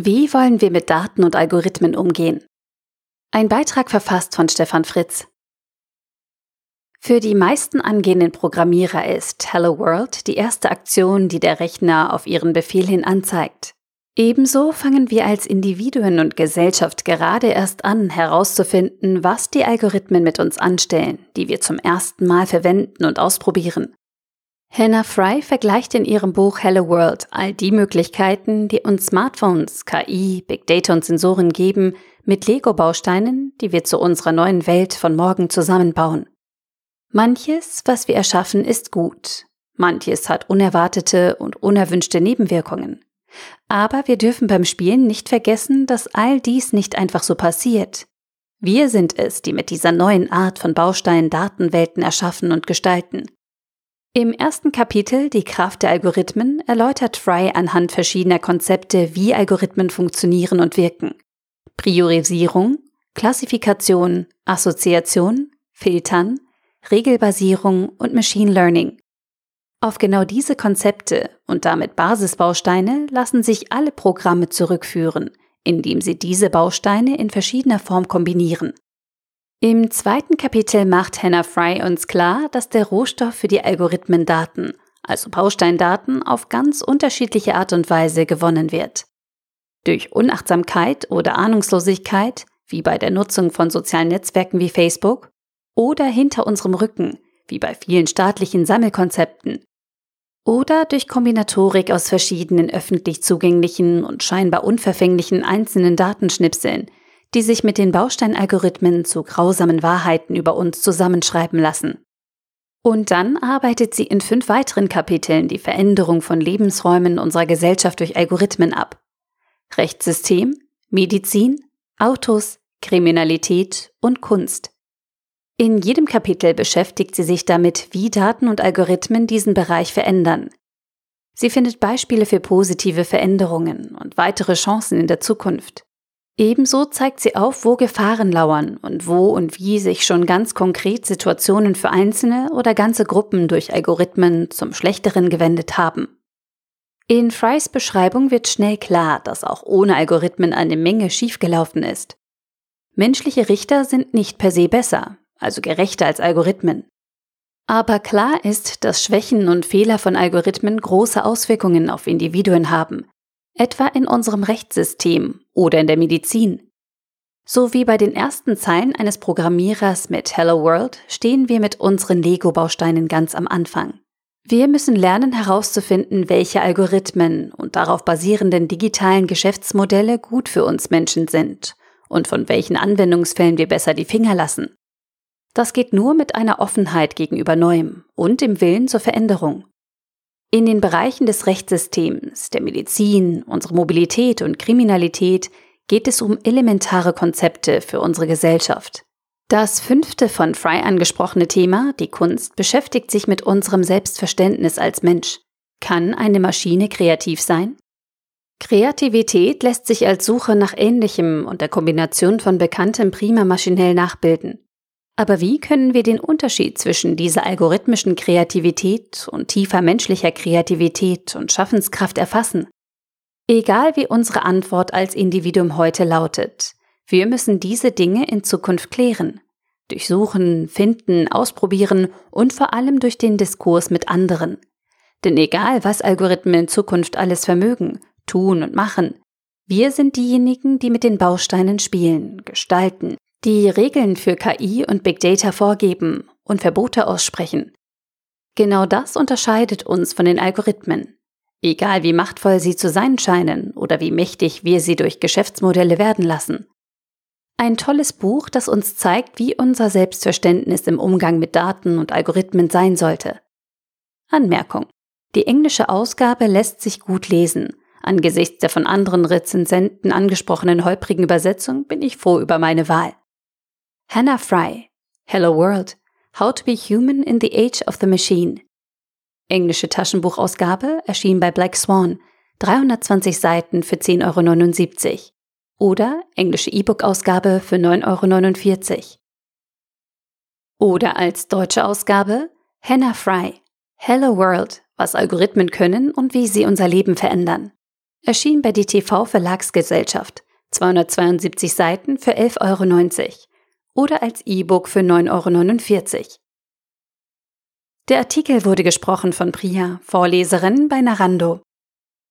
Wie wollen wir mit Daten und Algorithmen umgehen? Ein Beitrag verfasst von Stefan Fritz. Für die meisten angehenden Programmierer ist Hello World die erste Aktion, die der Rechner auf ihren Befehl hin anzeigt. Ebenso fangen wir als Individuen und Gesellschaft gerade erst an herauszufinden, was die Algorithmen mit uns anstellen, die wir zum ersten Mal verwenden und ausprobieren. Hannah Fry vergleicht in ihrem Buch Hello World all die Möglichkeiten, die uns Smartphones, KI, Big Data und Sensoren geben, mit Lego-Bausteinen, die wir zu unserer neuen Welt von morgen zusammenbauen. Manches, was wir erschaffen, ist gut. Manches hat unerwartete und unerwünschte Nebenwirkungen. Aber wir dürfen beim Spielen nicht vergessen, dass all dies nicht einfach so passiert. Wir sind es, die mit dieser neuen Art von Bausteinen Datenwelten erschaffen und gestalten. Im ersten Kapitel Die Kraft der Algorithmen erläutert Fry anhand verschiedener Konzepte, wie Algorithmen funktionieren und wirken. Priorisierung, Klassifikation, Assoziation, Filtern, Regelbasierung und Machine Learning. Auf genau diese Konzepte und damit Basisbausteine lassen sich alle Programme zurückführen, indem sie diese Bausteine in verschiedener Form kombinieren. Im zweiten Kapitel macht Hannah Fry uns klar, dass der Rohstoff für die Algorithmen Daten, also Bausteindaten, auf ganz unterschiedliche Art und Weise gewonnen wird. Durch Unachtsamkeit oder Ahnungslosigkeit, wie bei der Nutzung von sozialen Netzwerken wie Facebook, oder hinter unserem Rücken, wie bei vielen staatlichen Sammelkonzepten, oder durch Kombinatorik aus verschiedenen öffentlich zugänglichen und scheinbar unverfänglichen einzelnen Datenschnipseln, die sich mit den Bausteinalgorithmen zu grausamen Wahrheiten über uns zusammenschreiben lassen. Und dann arbeitet sie in fünf weiteren Kapiteln die Veränderung von Lebensräumen unserer Gesellschaft durch Algorithmen ab. Rechtssystem, Medizin, Autos, Kriminalität und Kunst. In jedem Kapitel beschäftigt sie sich damit, wie Daten und Algorithmen diesen Bereich verändern. Sie findet Beispiele für positive Veränderungen und weitere Chancen in der Zukunft. Ebenso zeigt sie auf, wo Gefahren lauern und wo und wie sich schon ganz konkret Situationen für einzelne oder ganze Gruppen durch Algorithmen zum Schlechteren gewendet haben. In Frys Beschreibung wird schnell klar, dass auch ohne Algorithmen eine Menge schiefgelaufen ist. Menschliche Richter sind nicht per se besser, also gerechter als Algorithmen. Aber klar ist, dass Schwächen und Fehler von Algorithmen große Auswirkungen auf Individuen haben, etwa in unserem Rechtssystem oder in der Medizin. So wie bei den ersten Zeilen eines Programmierers mit Hello World stehen wir mit unseren Lego-Bausteinen ganz am Anfang. Wir müssen lernen herauszufinden, welche Algorithmen und darauf basierenden digitalen Geschäftsmodelle gut für uns Menschen sind und von welchen Anwendungsfällen wir besser die Finger lassen. Das geht nur mit einer Offenheit gegenüber Neuem und dem Willen zur Veränderung. In den Bereichen des Rechtssystems, der Medizin, unserer Mobilität und Kriminalität geht es um elementare Konzepte für unsere Gesellschaft. Das fünfte von Fry angesprochene Thema, die Kunst, beschäftigt sich mit unserem Selbstverständnis als Mensch. Kann eine Maschine kreativ sein? Kreativität lässt sich als Suche nach Ähnlichem und der Kombination von Bekanntem prima maschinell nachbilden. Aber wie können wir den Unterschied zwischen dieser algorithmischen Kreativität und tiefer menschlicher Kreativität und Schaffenskraft erfassen? Egal wie unsere Antwort als Individuum heute lautet, wir müssen diese Dinge in Zukunft klären. Durchsuchen, finden, ausprobieren und vor allem durch den Diskurs mit anderen. Denn egal, was Algorithmen in Zukunft alles vermögen, tun und machen, wir sind diejenigen, die mit den Bausteinen spielen, gestalten, die Regeln für KI und Big Data vorgeben und Verbote aussprechen. Genau das unterscheidet uns von den Algorithmen. Egal wie machtvoll sie zu sein scheinen oder wie mächtig wir sie durch Geschäftsmodelle werden lassen. Ein tolles Buch, das uns zeigt, wie unser Selbstverständnis im Umgang mit Daten und Algorithmen sein sollte. Anmerkung. Die englische Ausgabe lässt sich gut lesen. Angesichts der von anderen Rezensenten angesprochenen holprigen Übersetzung bin ich froh über meine Wahl. Hannah Fry, Hello World, How to be Human in the Age of the Machine. Englische Taschenbuchausgabe erschien bei Black Swan, 320 Seiten für 10,79 Euro. Oder englische E-Book-Ausgabe für 9,49 Euro. Oder als deutsche Ausgabe Hannah Fry, Hello World, was Algorithmen können und wie sie unser Leben verändern. Erschien bei DTV Verlagsgesellschaft, 272 Seiten für 11,90 Euro oder als E-Book für 9,49 Euro. Der Artikel wurde gesprochen von Priya, Vorleserin bei Narando.